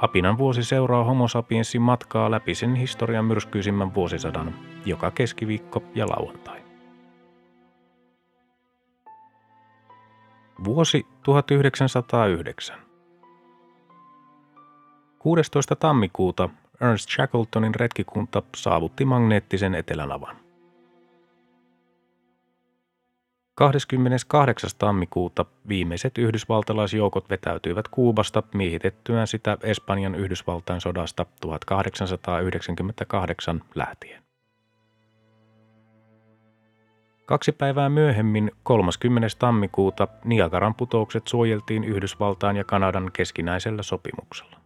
Apinan vuosi seuraa homo sapiensin matkaa läpi sen historian myrskyisimmän vuosisadan, joka keskiviikko ja lauantai. Vuosi 1909. 16. tammikuuta Ernst Shackletonin retkikunta saavutti magneettisen etelänavan. 28. tammikuuta viimeiset yhdysvaltalaisjoukot vetäytyivät Kuubasta miehitettyään sitä Espanjan Yhdysvaltain sodasta 1898 lähtien. Kaksi päivää myöhemmin, 30. tammikuuta, Niagaran putoukset suojeltiin Yhdysvaltain ja Kanadan keskinäisellä sopimuksella.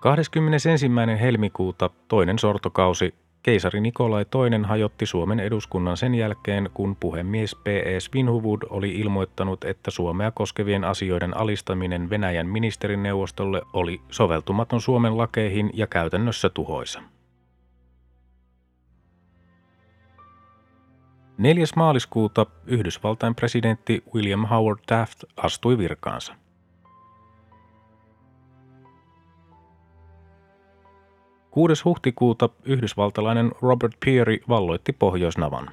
21. helmikuuta toinen sortokausi Keisari Nikolai II hajotti Suomen eduskunnan sen jälkeen, kun puhemies P.E. Svinhuvud oli ilmoittanut, että Suomea koskevien asioiden alistaminen Venäjän ministerineuvostolle oli soveltumaton Suomen lakeihin ja käytännössä tuhoisa. 4. maaliskuuta Yhdysvaltain presidentti William Howard Taft astui virkaansa. 6. huhtikuuta yhdysvaltalainen Robert Peary valloitti Pohjoisnavan.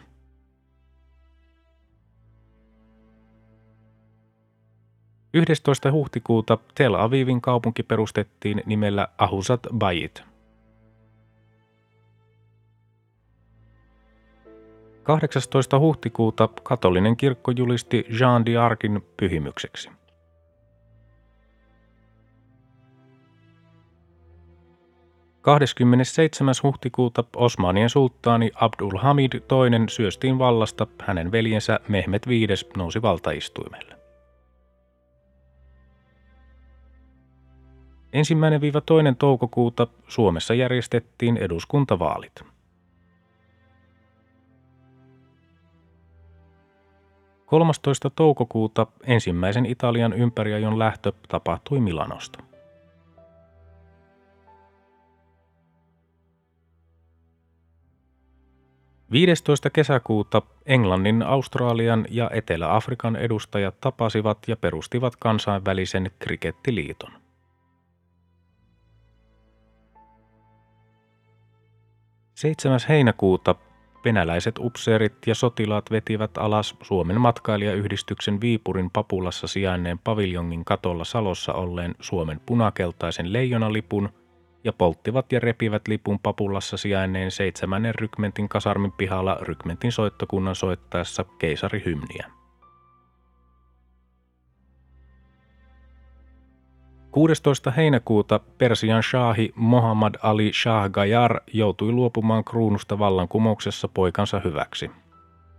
Yhdestoista huhtikuuta Tel Avivin kaupunki perustettiin nimellä Ahuzat Bayit. 18. huhtikuuta katolinen kirkko julisti Jean d'Arcin pyhimykseksi. 27. huhtikuuta Osmanien sulttaani Abdul Hamid II syöstiin vallasta, hänen veljensä Mehmet V nousi valtaistuimelle. Ensimmäinen viiva toinen toukokuuta Suomessa järjestettiin eduskuntavaalit. Kolmastoista toukokuuta ensimmäisen Italian ympäriajon lähtö tapahtui Milanosta. 15. kesäkuuta Englannin, Australian ja Etelä-Afrikan edustajat tapasivat ja perustivat kansainvälisen krikettiliiton. Seitsemäs heinäkuuta venäläiset upseerit ja sotilaat vetivät alas Suomen matkailijayhdistyksen Viipurin Papulassa sijainneen paviljongin katolla Salossa olleen Suomen punakeltaisen leijonalipun – ja polttivat ja repivät lipun papulassa sijainneen seitsemännen rykmentin kasarmin pihalla rykmentin soittokunnan soittaessa keisarihymniä. 16. heinäkuuta Persian shahi Mohammad Ali Shah Gajar joutui luopumaan kruunusta vallankumouksessa poikansa hyväksi.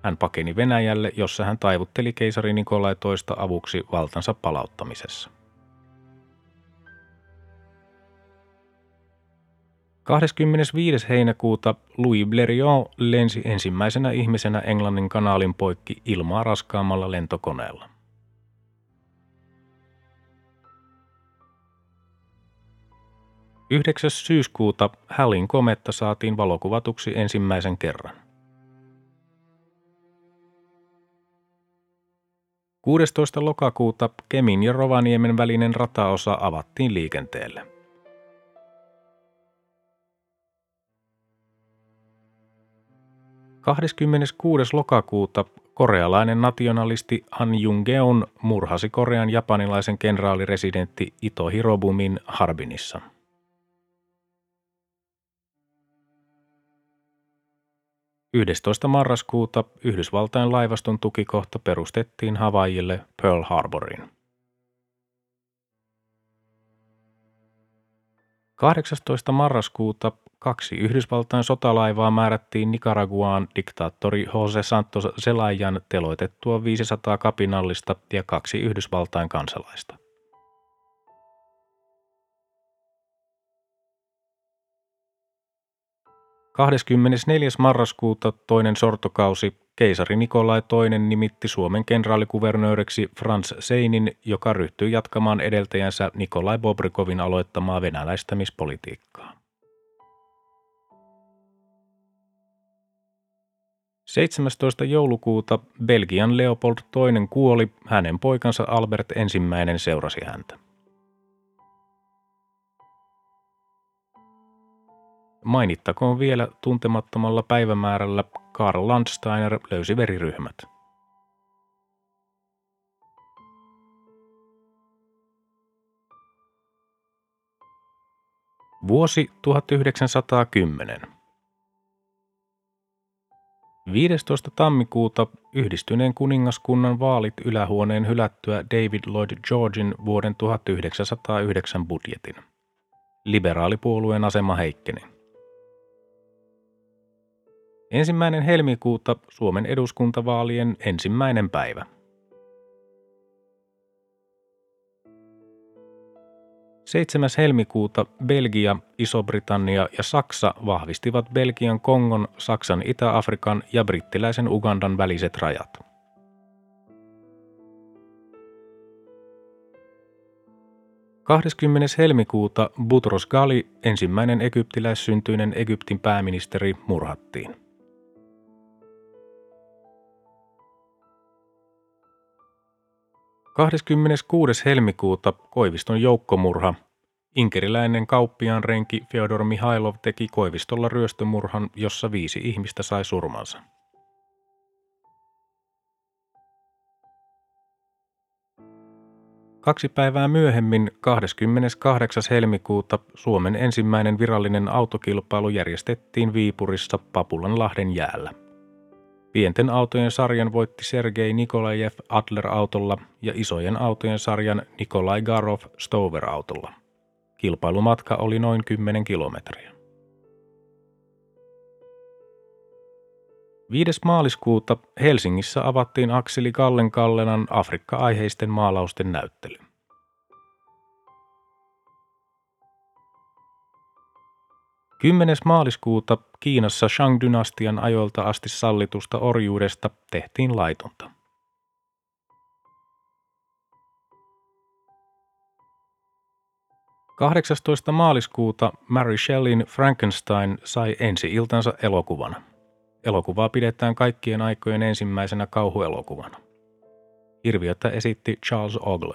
Hän pakeni Venäjälle, jossa hän taivutteli keisari Nikolai toista avuksi valtansa palauttamisessa. 25. heinäkuuta Louis Blériot lensi ensimmäisenä ihmisenä Englannin kanaalin poikki ilmaa raskaammalla lentokoneella. Yhdeksäs syyskuuta Hallin kometta saatiin valokuvatuksi ensimmäisen kerran. 16. lokakuuta Kemin ja Rovaniemen välinen rataosa avattiin liikenteelle. 26. lokakuuta korealainen nationalisti Han Jung-geon murhasi Korean japanilaisen kenraaliresidentti Ito Hirobumin Harbinissa. Yhdestoista marraskuuta Yhdysvaltain laivaston tukikohta perustettiin Havaijille Pearl Harboriin. 18. marraskuuta kaksi Yhdysvaltain sotalaivaa määrättiin Nicaraguaan diktaattori Jose Santos Zelayan teloitettua 500 kapinallista ja kaksi Yhdysvaltain kansalaista. – 24. marraskuuta toinen sortokausi keisari Nikolai II nimitti Suomen kenraalikuvernööriksi Franz Seinin, joka ryhtyi jatkamaan edeltäjänsä Nikolai Bobrikovin aloittamaa venäläistämispolitiikkaa. 17. joulukuuta Belgian Leopold II kuoli, hänen poikansa Albert I seurasi häntä. Mainittakoon vielä tuntemattomalla päivämäärällä Karl Landsteiner löysi veriryhmät. Vuosi 1910. 15. tammikuuta yhdistyneen kuningaskunnan vaalit ylähuoneen hylättyä David Lloyd Georgin vuoden 1909 budjetin. Liberaalipuolueen asema heikkeni. Ensimmäinen helmikuuta Suomen eduskuntavaalien ensimmäinen päivä. Seitsemäs helmikuuta Belgia, Iso-Britannia ja Saksa vahvistivat Belgian Kongon, Saksan Itä-Afrikan ja brittiläisen Ugandan väliset rajat. Kahdeskymmenes helmikuuta Butros Ghali, ensimmäinen egyptiläissyntyinen Egyptin pääministeri, murhattiin. 26. helmikuuta Koiviston joukkomurha. Inkeriläinen kauppiaan renki Feodor Mihailov teki Koivistolla ryöstömurhan, jossa viisi ihmistä sai surmansa. Kaksi päivää myöhemmin, 28. helmikuuta, Suomen ensimmäinen virallinen autokilpailu järjestettiin Viipurissa Papulanlahden jäällä. Pienten autojen sarjan voitti Sergei Nikolajev Adler-autolla ja isojen autojen sarjan Nikolai Garov Stover-autolla. Kilpailumatka oli noin 10 kilometriä. 5. maaliskuuta Helsingissä avattiin Akseli Kallen Kallenan Afrikka-aiheisten maalausten näyttely. 10. maaliskuuta Kiinassa Shang-dynastian ajoilta asti sallitusta orjuudesta tehtiin laitonta. Kahdeksastoista maaliskuuta Mary Shelleyn Frankenstein sai ensi-iltansa elokuvana. Elokuvaa pidetään kaikkien aikojen ensimmäisenä kauhuelokuvana. Hirviötä esitti Charles Ogle.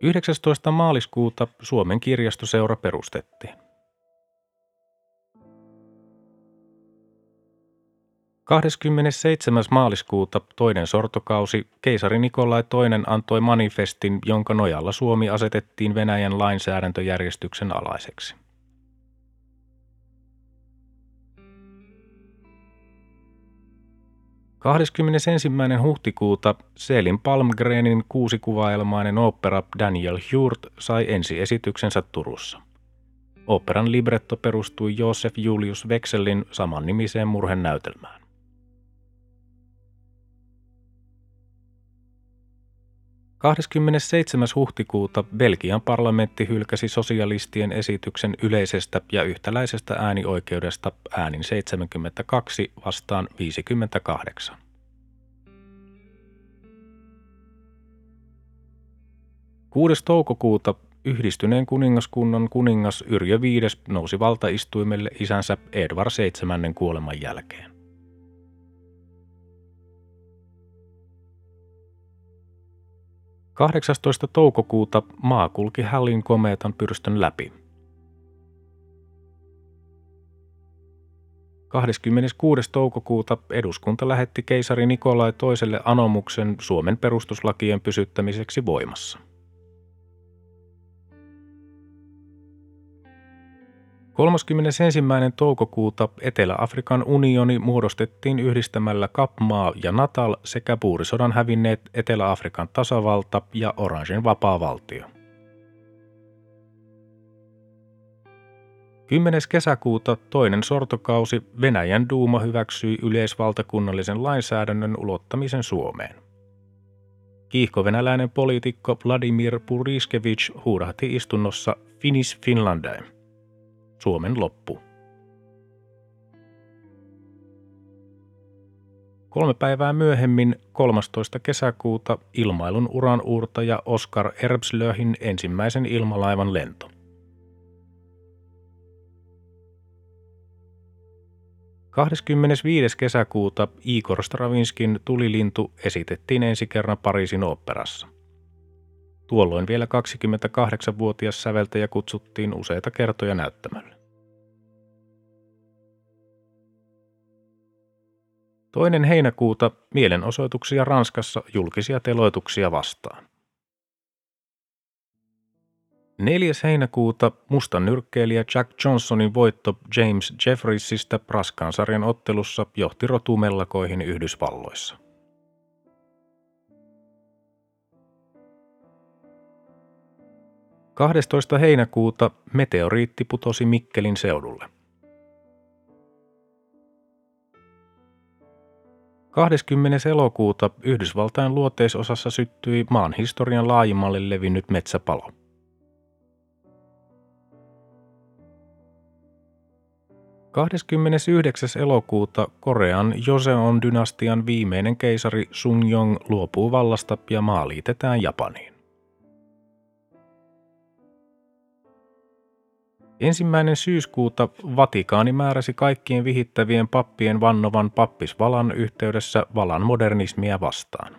19. maaliskuuta Suomen kirjastoseura perustettiin. 27. maaliskuuta toinen sortokausi keisari Nikolai II antoi manifestin, jonka nojalla Suomi asetettiin Venäjän lainsäädäntöjärjestyksen alaiseksi. 21. huhtikuuta Selin Palmgrenin kuusikuvaelmainen opera Daniel Hjurt sai ensiesityksensä Turussa. Operan libretto perustui Josef Julius Wexelin samannimiseen murhenäytelmään. Kahdeskymmenesseitsemäs huhtikuuta Belgian parlamentti hylkäsi sosialistien esityksen yleisestä ja yhtäläisestä äänioikeudesta äänin 72 vastaan 58. Kuudes toukokuuta yhdistyneen kuningaskunnan kuningas Yrjö V nousi valtaistuimelle isänsä Edvard VII kuoleman jälkeen. 18. toukokuuta maa kulki Hallin komeetan pyrstön läpi. 26. toukokuuta eduskunta lähetti keisari Nikolai toiselle anomuksen Suomen perustuslakien pysyttämiseksi voimassa. 31. toukokuuta Etelä-Afrikan unioni muodostettiin yhdistämällä Kapmaa ja Natal sekä puurisodan hävinneet Etelä-Afrikan tasavalta ja Orangen vapaa-valtio. 10. kesäkuuta toinen sortokausi Venäjän duuma hyväksyi yleisvaltakunnallisen lainsäädännön ulottamisen Suomeen. Kiihkovenäläinen poliitikko Vladimir Puriskevich huudahti istunnossa Finis Finlandae. Suomen loppu. Kolme päivää myöhemmin, 13. kesäkuuta, ilmailun uran uurtaja Oskar Erbslöhin ensimmäisen ilmalaivan lento. 25. kesäkuuta Igor Stravinskin Tulilintu esitettiin ensi kerran Pariisin oopperassa. Tuolloin vielä 28-vuotias säveltäjä kutsuttiin useita kertoja näyttämölle. Toinen heinäkuuta mielenosoituksia Ranskassa julkisia teloituksia vastaan. 4. heinäkuuta mustan nyrkkeilijä Jack Johnsonin voitto James Jeffriesistä raskaan sarjan ottelussa johti rotumellakoihin Yhdysvalloissa. Kahdestoista heinäkuuta meteoriitti putosi Mikkelin seudulle. 20. elokuuta Yhdysvaltain luoteisosassa syttyi maan historian laajimmalle levinnyt metsäpalo. 29. elokuuta Korean Joseon dynastian viimeinen keisari Sun Jong luopuu vallasta ja maa liitetään Japaniin. Ensimmäinen syyskuuta Vatikaani määräsi kaikkien vihittävien pappien vannovan pappisvalan yhteydessä valan modernismia vastaan.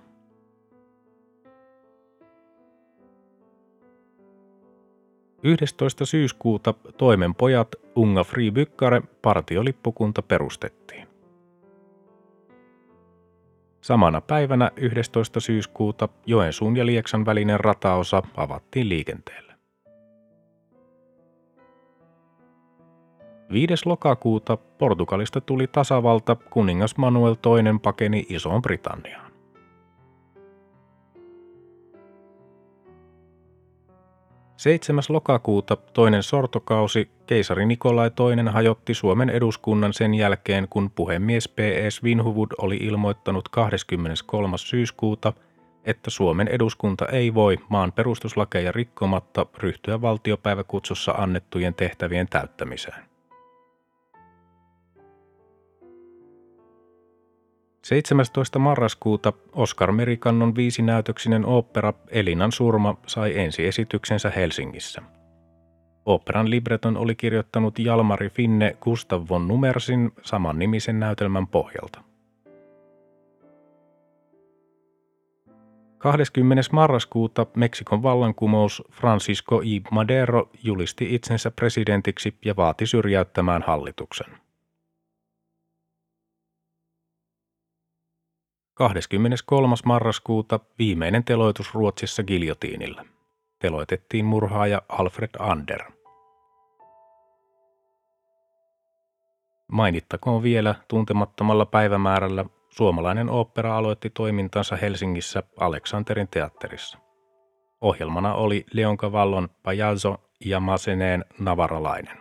11. syyskuuta toimenpojat Unga Fribykkare partiolippukunta perustettiin. Samana päivänä 11. syyskuuta Joensuun ja Lieksan välinen rataosa avattiin liikenteelle. 5. lokakuuta Portugalista tuli tasavalta kuningas Manuel II pakeni Isoon Britanniaan. 7. lokakuuta toinen sortokausi keisari Nikolai II hajotti Suomen eduskunnan sen jälkeen, kun puhemies P.S. Vinhuvud oli ilmoittanut 23. syyskuuta, että Suomen eduskunta ei voi maan perustuslakeja rikkomatta ryhtyä valtiopäiväkutsussa annettujen tehtävien täyttämiseen. 17. marraskuuta Oskar Merikannon viisinäytöksinen opera Elinan surma sai ensiesityksensä Helsingissä. Operan libreton oli kirjoittanut Jalmari Finne Gustav von Numersin saman nimisen näytelmän pohjalta. 20. marraskuuta Meksikon vallankumous Francisco I. Madero julisti itsensä presidentiksi ja vaati syrjäyttämään hallituksen. 23. marraskuuta viimeinen teloitus Ruotsissa giljotiinilla. Teloitettiin murhaaja Alfred Ander. Mainittakoon vielä tuntemattomalla päivämäärällä suomalainen opera aloitti toimintansa Helsingissä Aleksanterin teatterissa. Ohjelmana oli Leoncavallon Pajazzo ja Maseneen Navaralainen.